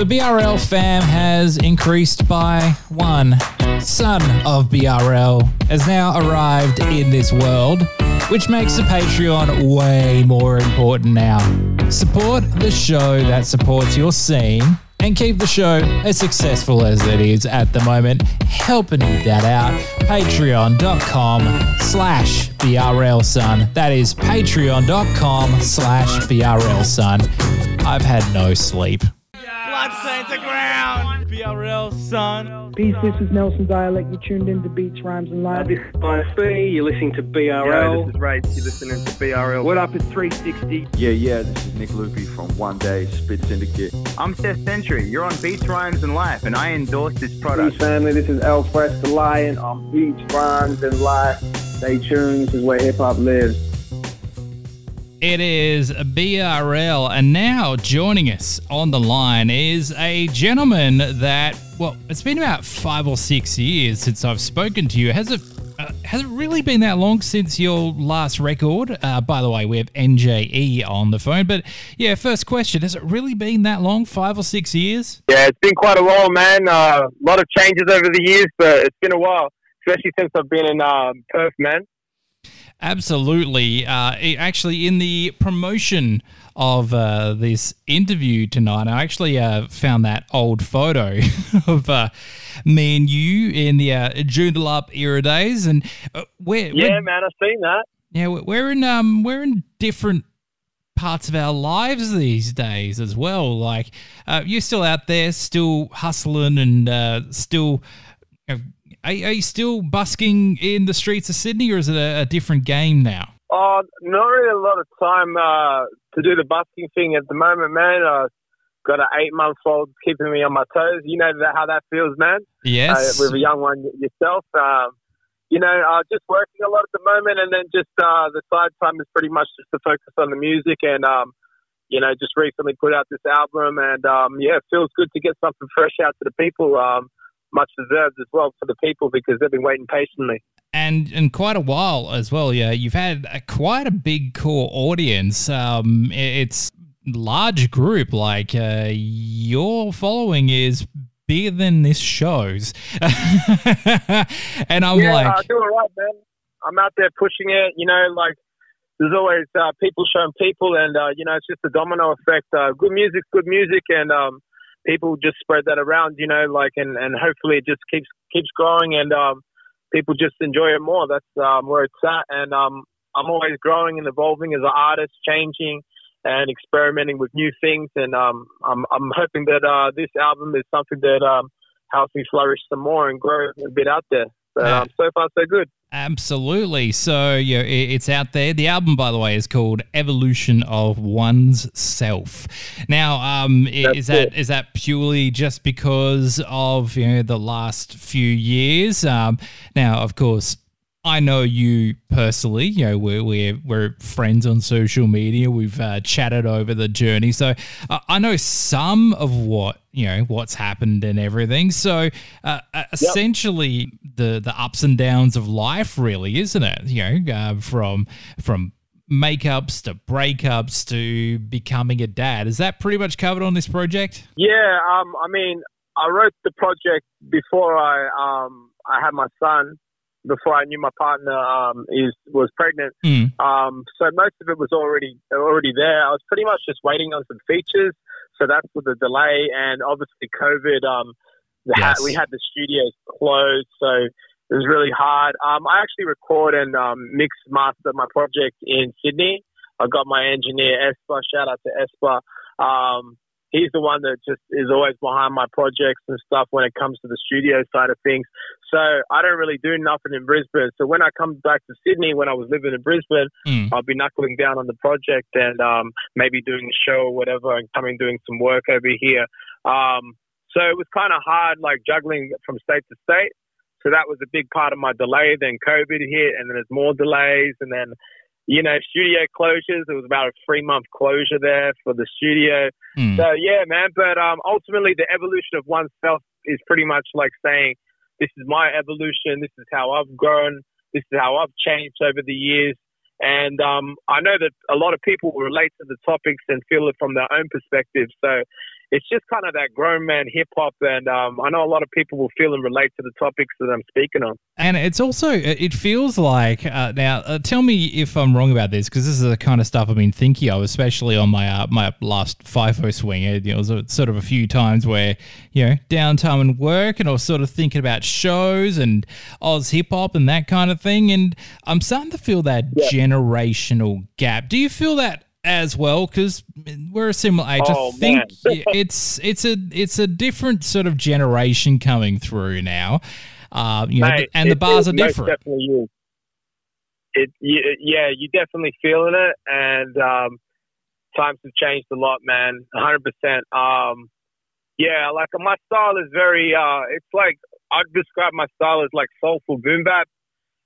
The BRL fam has increased by one. Son of BRL has now arrived in this world, which makes the Patreon way more important now. Support the show that supports your scene and keep the show as successful as it is at the moment. Helping that out, patreon.com slash BRL son. That is patreon.com slash BRL son. I've had no sleep. Bloodstains the ground. BRL, son. Peace, this is Nelson Dialect. You tuned in to Beats, Rhymes, and Life. This is ISB, you're listening to Yo, BRL. this is Ray. You're listening to BRL. what up, it's 360. Yeah, yeah, this is Nick Lupi from One Day Spit Syndicate. I'm Seth Sentry. You're on Beats, Rhymes, and Life, and I endorse this Peace product. family, this is L-FRESH the Lion on Beats, Rhymes, and Life. Stay tuned, this is where hip hop lives. It is BRL, and now joining us on the line is a gentleman that, well, it's been about five or six years since I've spoken to you. Has it? Uh, has it really been that long since your last record? Uh, by the way, we have NJE on the phone, but yeah, first question: Has it really been that long? Five or six years? Yeah, it's been quite a while, man. A uh, lot of changes over the years, but it's been a while, especially since I've been in um, Perth, man. Absolutely. Uh, actually, in the promotion of uh, this interview tonight, I actually uh, found that old photo of uh, me and you in the uh, Joondalup era days, and uh, we're, Yeah, we're man, I've seen that. yeah we're- we're in um we're in different parts of our lives these days as well. Like uh, you're still out there, still hustling, and uh, still. Are, are you still busking in the streets of Sydney, or is it a, a different game now? Oh, not really a lot of time uh, to do the busking thing at the moment, man. I've got an eight-month-old keeping me on my toes. You know how that feels, man. Yes. Uh, with a young one yourself. Um, you know, uh, just working a lot at the moment, and then just uh, the side time is pretty much just to focus on the music. And um, you know, just recently put out this album, and um, yeah, it feels good to get something fresh out to the people. Um, much deserved as well for the people because they've been waiting patiently. and and quite a while as well. Yeah, you've had a, quite a big core audience. Um, it's large group. Like uh, your following is bigger than this show's, and I'm yeah, like, I do all right, man. I'm out there pushing it. You know, like there's always uh, people showing people, and uh, you know, it's just a domino effect. Uh, good music's good music, and um, people just spread that around. You know, like and and hopefully it just keeps keeps growing, and um, people just enjoy it more. That's um, where it's at, and um, I'm always growing and evolving as an artist, changing and experimenting with new things. And um, I'm I'm hoping that uh, this album is something that um, helps me flourish some more and grow a bit out there. But um, so far so good. Absolutely. So yeah, it's out there. The album, by the way, is called "Evolution of One's Self." Now, um, That's is that it. is that purely just because of you know the last few years? Um, now, of course. I know you personally. You know, we're we're, we're friends on social media. We've uh, chatted over the journey, so uh, I know some of what you know what's happened and everything. So, uh, uh, essentially, the the ups and downs of life, really, isn't it? You know, uh, from from makeups to breakups to becoming a dad. Is that pretty much covered on this project? Yeah, um, I mean, I wrote the project before I um I had my son, before I knew my partner um is was pregnant. Mm. Um, so most of it was already already there. I was pretty much just waiting on some features. So that's with the delay, and obviously COVID. Um, the ha- we had the studios closed, so it was really hard. Um, I actually record and um, mix master my project in Sydney. I got my engineer Espa. Shout out to Espa. Um, he's the one that just is always behind my projects and stuff when it comes to the studio side of things. So I don't really do nothing in Brisbane. So when I come back to Sydney, when I was living in Brisbane, Mm. I'll be knuckling down on the project and um, maybe doing a show or whatever and coming doing some work over here. Um, so it was kind of hard, like juggling from state to state. So that was a big part of my delay. Then COVID hit, and then there's more delays, and then you know studio closures. It was about a three month closure there for the studio. Mm. So yeah, man. But um, ultimately, the evolution of oneself is pretty much like saying, "This is my evolution. This is how I've grown. This is how I've changed over the years." And um, I know that a lot of people relate to the topics and feel it from their own perspective. So it's just kind of that grown man hip hop, and um, I know a lot of people will feel and relate to the topics that I'm speaking on. And it's also, it feels like, uh, now, uh, tell me if I'm wrong about this, because this is the kind of stuff I've been thinking of, especially on my uh, my last FIFO swing. It, you know, it was sort of a few times where, you know, downtime and work, and I was sort of thinking about shows and Oz hip hop and that kind of thing. And I'm starting to feel that yeah. generational gap. Do you feel that as well because we're a similar age. Oh, I think it's it's a it's a different sort of generation coming through now. Uh, you know, Mate, and the bars are different. Definitely is. It, yeah, you're definitely feeling it, and um, times have changed a lot, man. 100. percent Um, yeah, like my style is very. Uh, it's like I'd describe my style as like soulful boom bap,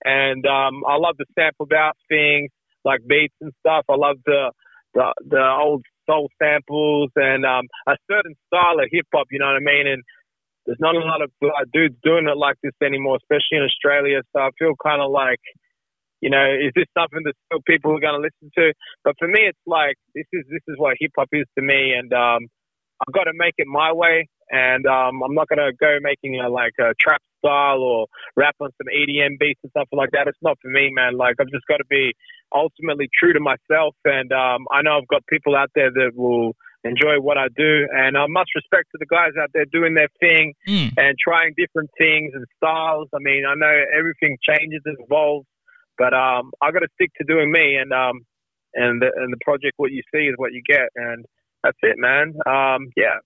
and um, I love the sample out things like beats and stuff. I love the the, the old soul samples and um, a certain style of hip hop. You know what I mean? And there's not a lot of dudes doing it like this anymore, especially in Australia. So I feel kind of like, you know, is this something that people are going to listen to? But for me, it's like this is this is what hip hop is to me, and um, I've got to make it my way. And um, I'm not going to go making a, like a trap style or rap on some EDM beats and stuff like that. It's not for me, man. Like I've just got to be ultimately true to myself. And um, I know I've got people out there that will enjoy what I do. And uh, much respect to the guys out there doing their thing mm. and trying different things and styles. I mean, I know everything changes and evolves, but um, I got to stick to doing me. And um, and the, and the project, what you see is what you get. And that's it, man. Um, yeah.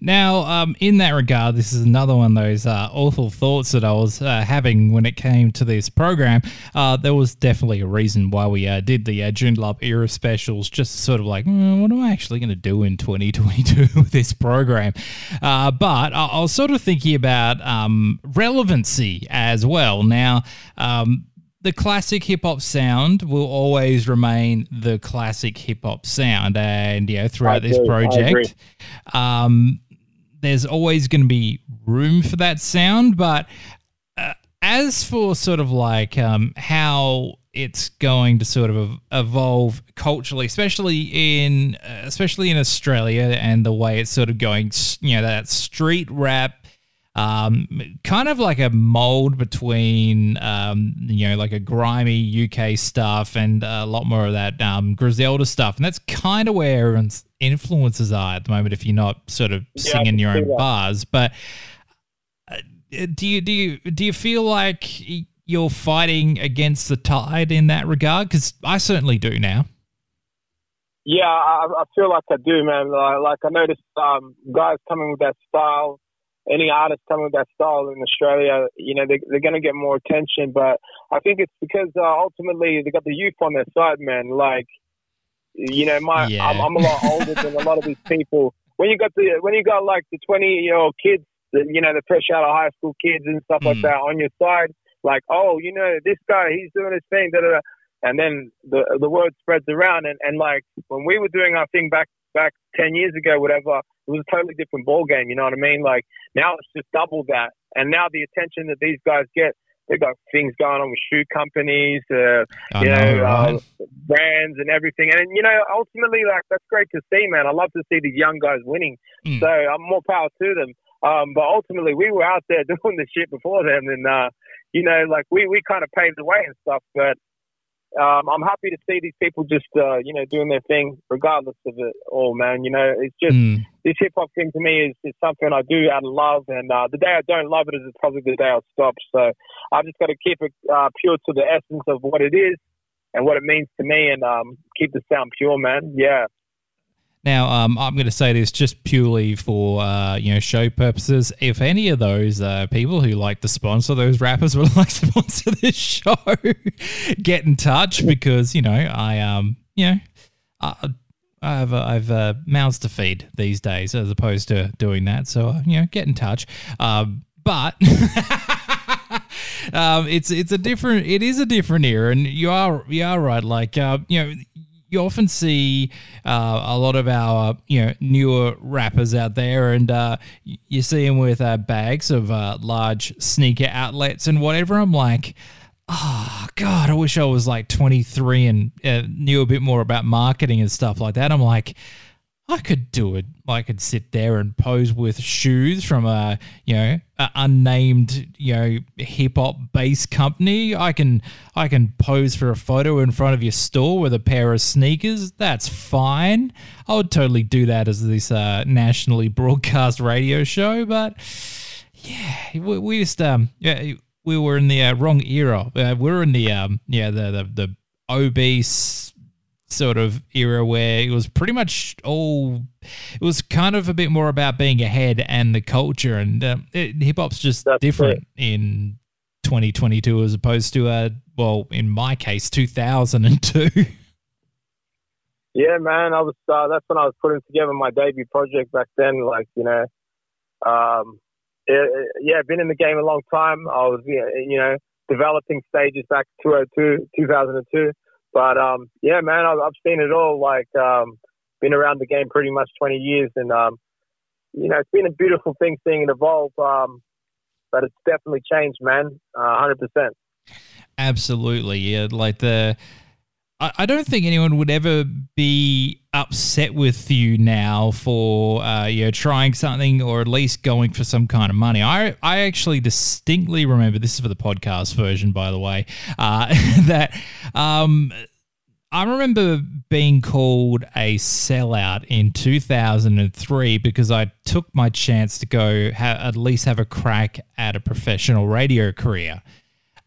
Now, um, in that regard, this is another one of those uh, awful thoughts that I was uh, having when it came to this program. Uh, there was definitely a reason why we uh, did the uh, Joondalup era specials, just sort of like, mm, what am I actually going to do in 2022 with this program? Uh, but I-, I, was sort of thinking about um, relevancy as well. Now, um, the classic hip hop sound will always remain the classic hip hop sound, and yeah, throughout this project, um, there's always going to be room for that sound. But uh, as for sort of like um, how it's going to sort of evolve culturally, especially in uh, especially in Australia, and the way it's sort of going, you know, that street rap um, kind of like a mold between, um, you know, like a grimy UK stuff and a lot more of that um, Griselda stuff. And that's kind of where everyone's influences are at the moment if you're not sort of yeah, singing your own bars. But uh, do you, do you, do you feel like you're fighting against the tide in that regard? Because I certainly do now. Yeah, I, I feel like I do, man. Like, like I noticed um, guys coming with that style any artist coming with that style in Australia, you know, they, they're going to get more attention. But I think it's because uh, ultimately they got the youth on their side, man. Like, you know, my yeah. I'm, I'm, a lot older than a lot of these people. When you got the when you got like the 20 year old kids, you know, the fresh out of high school kids and stuff mm. like that on your side, like, oh, you know, this guy, he's doing his thing, da da da. And then the the word spreads around, and, and like when we were doing our thing back back ten years ago, whatever, it was a totally different ball game. You know what I mean? Like now it's just double that, and now the attention that these guys get, they've got things going on with shoe companies, uh, you know, know right? uh, brands and everything. And you know, ultimately, like that's great to see, man. I love to see these young guys winning. Mm. So I'm more power to them. Um, but ultimately, we were out there doing the shit before them, and uh, you know, like we we kind of paved the way and stuff. But um, I'm happy to see these people just, uh, you know, doing their thing regardless of it all, man. You know, it's just mm. this hip hop thing to me is, is something I do out of love, and uh, the day I don't love it is probably the day I'll stop. So I've just got to keep it uh, pure to the essence of what it is and what it means to me, and um, keep the sound pure, man. Yeah. Now, um, I'm going to say this just purely for uh, you know show purposes. If any of those uh, people who like to sponsor those rappers would like to sponsor this show, get in touch because you know I um you know I, I've uh, I've uh, mouths to feed these days as opposed to doing that. So uh, you know, get in touch. Um, but. um, it's it's a different it is a different era, and you are you are right. Like uh, you know, you often see uh, a lot of our you know newer rappers out there, and uh, you see them with uh, bags of uh, large sneaker outlets and whatever. I'm like. Oh God! I wish I was like 23 and uh, knew a bit more about marketing and stuff like that. I'm like, I could do it. I could sit there and pose with shoes from a you know a unnamed you know hip hop bass company. I can I can pose for a photo in front of your store with a pair of sneakers. That's fine. I would totally do that as this uh, nationally broadcast radio show. But yeah, we, we just um yeah we were in the uh, wrong era. Uh, we are in the um yeah the the, the obese sort of era where it was pretty much all it was kind of a bit more about being ahead and the culture and um, hip hop's just That's different in 2022 as opposed to uh well in my case 2002 Yeah, man. I was. Uh, that's when I was putting together my debut project back then. Like you know, um, it, it- yeah, been in the game a long time. I was, yeah, you know, developing stages back 2002, 2002. But um, yeah, man, I've, I've seen it all. Like, um, been around the game pretty much 20 years, and um, you know, it's been a beautiful thing seeing it evolve. Um, but it's definitely changed, man. Uh, 100%. Absolutely, yeah. Like the, I, I don't think anyone would ever be upset with you now for uh, you know trying something or at least going for some kind of money. I I actually distinctly remember this is for the podcast version, by the way, uh, that um. I remember being called a sellout in 2003 because I took my chance to go ha- at least have a crack at a professional radio career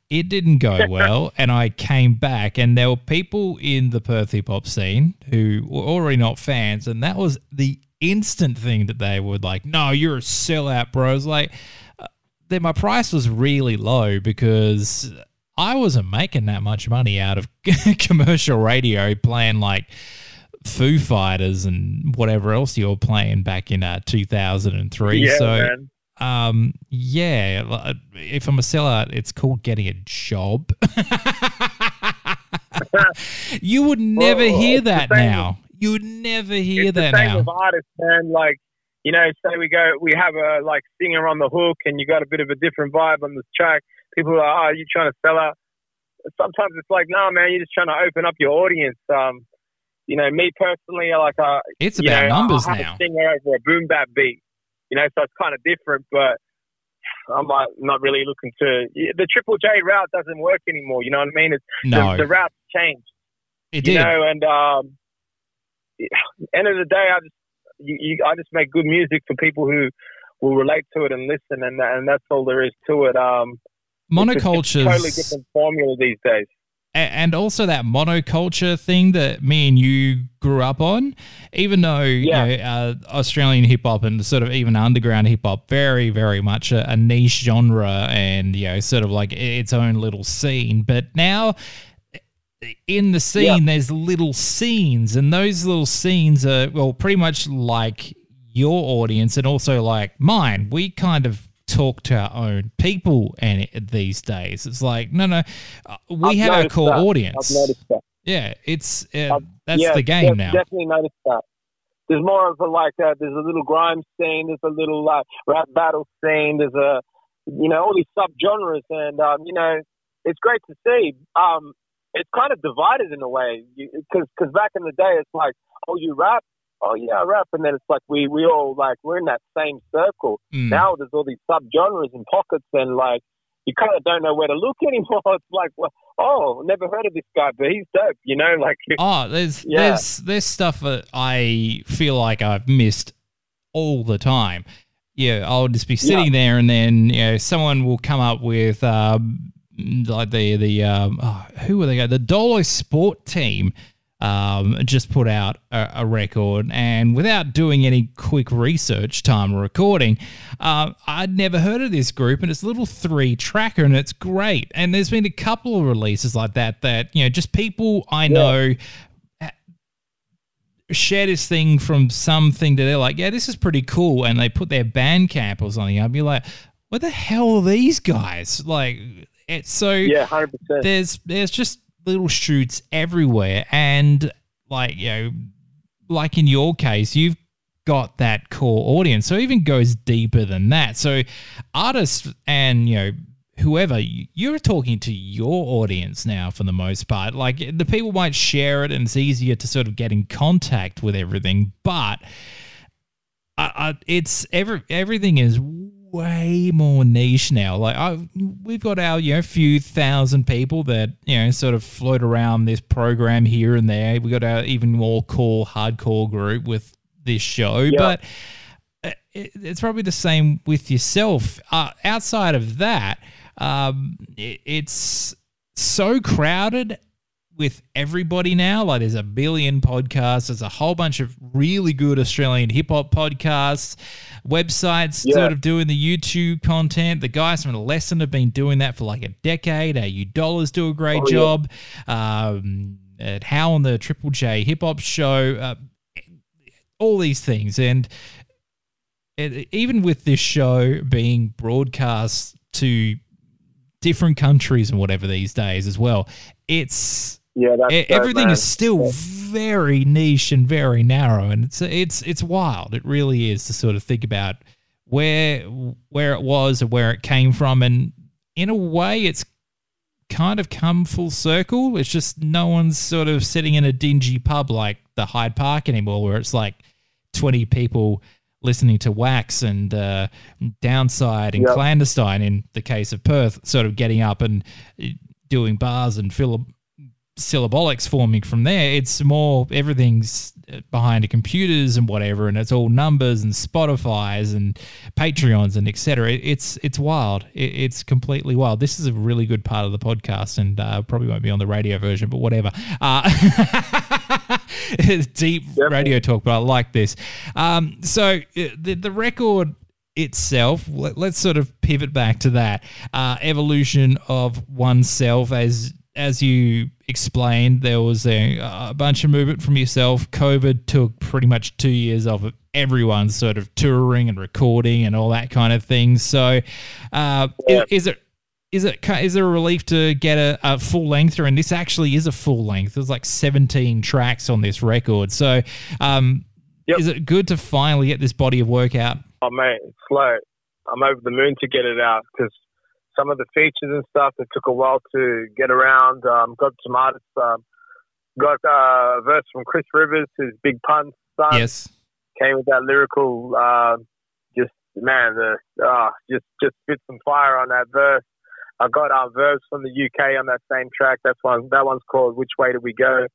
it didn't go well and I came back and there were people in the Perth hip hop scene who were already not fans and that was the instant thing that they would like no you're a sellout bro it's like uh, then my price was really low because I wasn't making that much money out of commercial radio playing like Foo Fighters and whatever else you were playing back in uh, 2003 Yeah, so man. Um, yeah, if I'm a sellout, it's called getting a job. you would never Well, hear that now. You would never hear that the same now. with artists, man. Like, you know, say we go, we have a like singer on the hook, and you got a bit of a different vibe on this track. People are, like, oh, are you trying to sell out? Sometimes it's like, no, man, you're just trying to open up your audience. Um, you know, me personally, like, uh, It's about know, numbers I have now. a singer over a boom bap beat. You know, so it's kind of different, but I'm like, not really looking to. The Triple J route doesn't work anymore. You know what I mean? It's, No, the, the route's changed it did you did. know, and um, end of the day, I just you, you, I just make good music for people who will relate to it and listen, and and that's all there is to it. Um, it's Monoculture's totally different formula these days. And also that monoculture thing that me and you grew up on, even though Yeah. you know, uh, Australian hip hop and sort of even underground hip hop, very very much a, a niche genre and you know sort of like its own little scene. But now in the scene, there's little scenes, and those little scenes are well pretty much like your audience and also like mine. We kind of talk to our own people and it, these days it's like no no uh, we I've have our core that. audience I've noticed that. yeah, it's uh, that's yeah, the game now. Definitely noticed that. There's more of a like uh, there's a little grime scene, there's a little like rap battle scene, there's a you know all these subgenres, and um, you know it's great to see. Um, it's kind of divided in a way because because back in the day it's like oh you rap oh yeah rap and then it's like we we all like we're in that same circle. Mm. Now there's all these subgenres and pockets and like you kind of don't know where to look anymore. It's like well, oh never heard of this guy but he's dope, you know like. Oh, there's Yeah. there's there's stuff that I feel like I've missed all the time. Yeah, I'll just be sitting there, and then you know someone will come up with um, like the the um, oh, who were they? The Dolo Sport Team um, just put out a, a record, and without doing any quick research, time recording, uh, I'd never heard of this group, and it's a little three tracker, and it's great. And there's been a couple of releases like that that you know just people I know share this thing from something that they're like, yeah, this is pretty cool, and they put their Bandcamp or something I'd be like, what the hell are these guys? Like, it's so Yeah, hundred percent. there's there's just little shoots everywhere, and like you know, like in your case, you've got that core audience, so even goes deeper than that. So artists and you know whoever you're talking to your audience now for the most part. Like the people might share it and it's easier to sort of get in contact with everything but uh, uh, it's every everything is way more niche now like I, we've got our you know few thousand people that you know sort of float around this program here and there we got our even more core hardcore group with this show Yeah. but uh, it- it's probably the same with yourself. Uh, outside of that, um, it, it's so crowded with everybody now. Like there's a billion podcasts. There's a whole bunch of really good Australian hip hop podcasts, websites Yeah. sort of doing the YouTube content. The guys from the lesson have been doing that for like a decade. AU Dollars do a great Oh, yeah. job. Um, at Hau on the Triple J Hip Hop Show. Uh, all these things and it, even with this show being broadcast to different countries and whatever these days as well it's Yeah, that's everything is still very niche and very narrow and it's it's it's wild. It really is to sort of think about where where it was and where it came from and in a way it's kind of come full circle. It's just no one's sort of sitting in a dingy pub like the Hyde Park anymore where it's like 20 people listening to Wax and uh, Downside and Yep. Clandestine in the case of Perth, sort of getting up and uh, doing bars and philo- Syllabolix forming from there. It's more everything's uh, behind the computers and whatever, and it's all numbers and Spotify's and Patreons and etc. It's it's wild. It, it's completely wild. This is a really good part of the podcast, and uh, probably won't be on the radio version, but whatever. Uh, it's deep radio talk, but I like this. Um, so uh, the the record itself let, us sort of pivot back to that uh, evolution of oneself as as you explained there was a, a bunch of movement from yourself covid took pretty much two years off of everyone sort of touring and recording and all that kind of thing so uh, Yeah. is, is it is it ki- it a relief to get a, a full length and this actually is a full length there's like 17 tracks on this record so um, Yep. is it good to finally get this body of work out Oh mate, it's slow. I'm over the moon to get it out because some of the features and stuff it took a while to get around. Um, got some artists. Um, got uh, a verse from Chris Rivers, who's Big Pun's son. yes Came with that lyrical. Uh, just man, the uh, just just spit some fire on that verse. I got our Verb T from the UK on that same track. That's one. That one's called "Which Way Do We Go."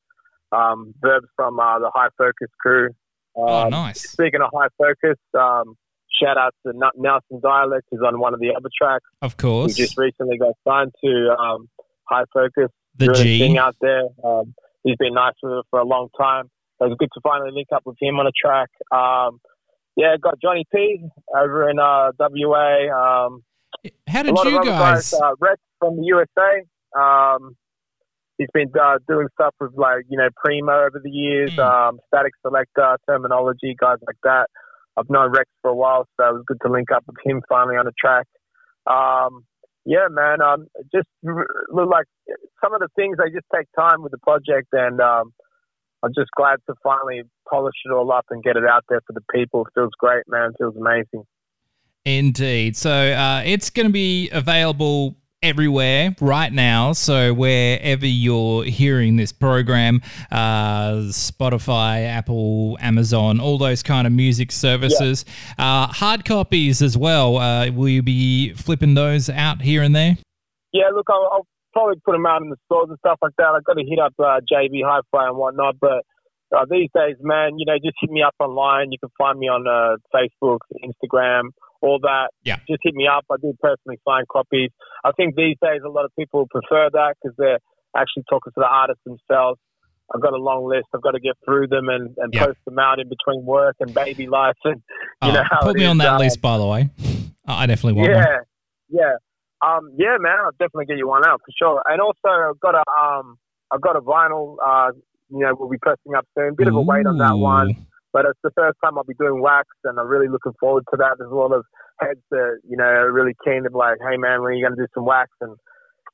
Um, Verb T from uh, the High Focus crew. Um, oh nice Speaking of high focus, um, shout out to N- Nelson Dialect, who's on one of the other tracks. of course. course just recently got signed to um, High Focus. the g thing out there. Um, he's been nice with it for a long time. So it was good to finally link up with him on a track. Um, yeah, got Johnny P over in uh, WA. Um, how did you guys guys. Uh, Rex from the USA. Um, he's been uh, doing stuff with like you know Primo over the years, Mm. um, Statik Selektah, Termanology, guys like that. I've known Rex for a while, so it was good to link up with him finally on a track. Um, yeah, man. Um, just look like some of the things they just take time with the project, and um, I'm just glad to finally polish it all up and get it out there for the people. It feels great, man. It feels amazing. Indeed. So uh, it's going to be available everywhere right now. So wherever you're hearing this program, uh, Spotify, Apple, Amazon, all those kind of music services, uh, hard copies as well. Uh, will you be flipping those out here and there? Yeah, look, I'll, I'll probably put them out in the stores and stuff like that. I've got to hit up uh, JB Hi-Fi and whatnot, but uh, these days, man, you know, just hit me up online. You can find me on uh, Facebook, Instagram, all that. Yeah. Just hit me up. I do personally sign copies. I think these days a lot of people prefer that because they're actually talking to the artists themselves. I've got a long list. I've got to get through them and, and Yeah. post them out in between work and baby life. And you Uh, know how put me is, on that uh, list, by the way. I definitely want one. yeah, yeah, um, yeah, man. I'll definitely get you one out for sure. And also, I've got a, um, I've got a vinyl. Uh, you know, we'll be pressing up soon. Bit of a wait on that one, Ooh. But it's the first time I'll be doing wax, and I'm really looking forward to that. There's a lot of heads that you know are really keen to be like, hey, man, when are you going to do some wax? And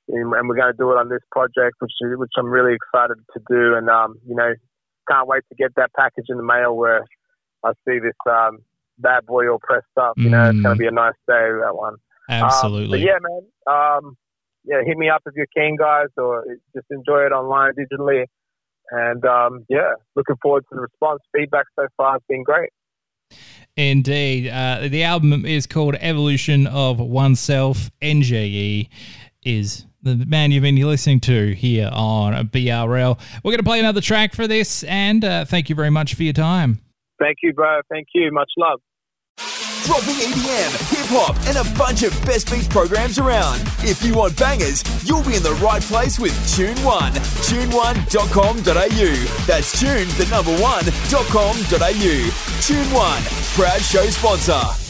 and we're going to do it on this project, which which I'm really excited to do. And um, you know, can't wait to get that package in the mail where I see this um, bad boy all pressed up. You know, it's going Mm. to be a nice day. With that one. Absolutely. Um, yeah, man. Um, yeah, hit me up if you're keen, guys, or just enjoy it online digitally. And um, yeah, looking forward to the response. Feedback so far has been great. Indeed. Uh, the album is called Evolution of Oneself. NJE is the man you've been listening to here on BRL. We're going to play another track for this, and uh, thank you very much for your time. Thank you, bro. Thank you. Much love. Dropping EDM, hip hop, and a bunch of best beats programs around. If you want bangers, you'll be in the right place with Tune One. Tune1.com.au. That's tune, the number one, dot com.au. Tune One, proud show sponsor.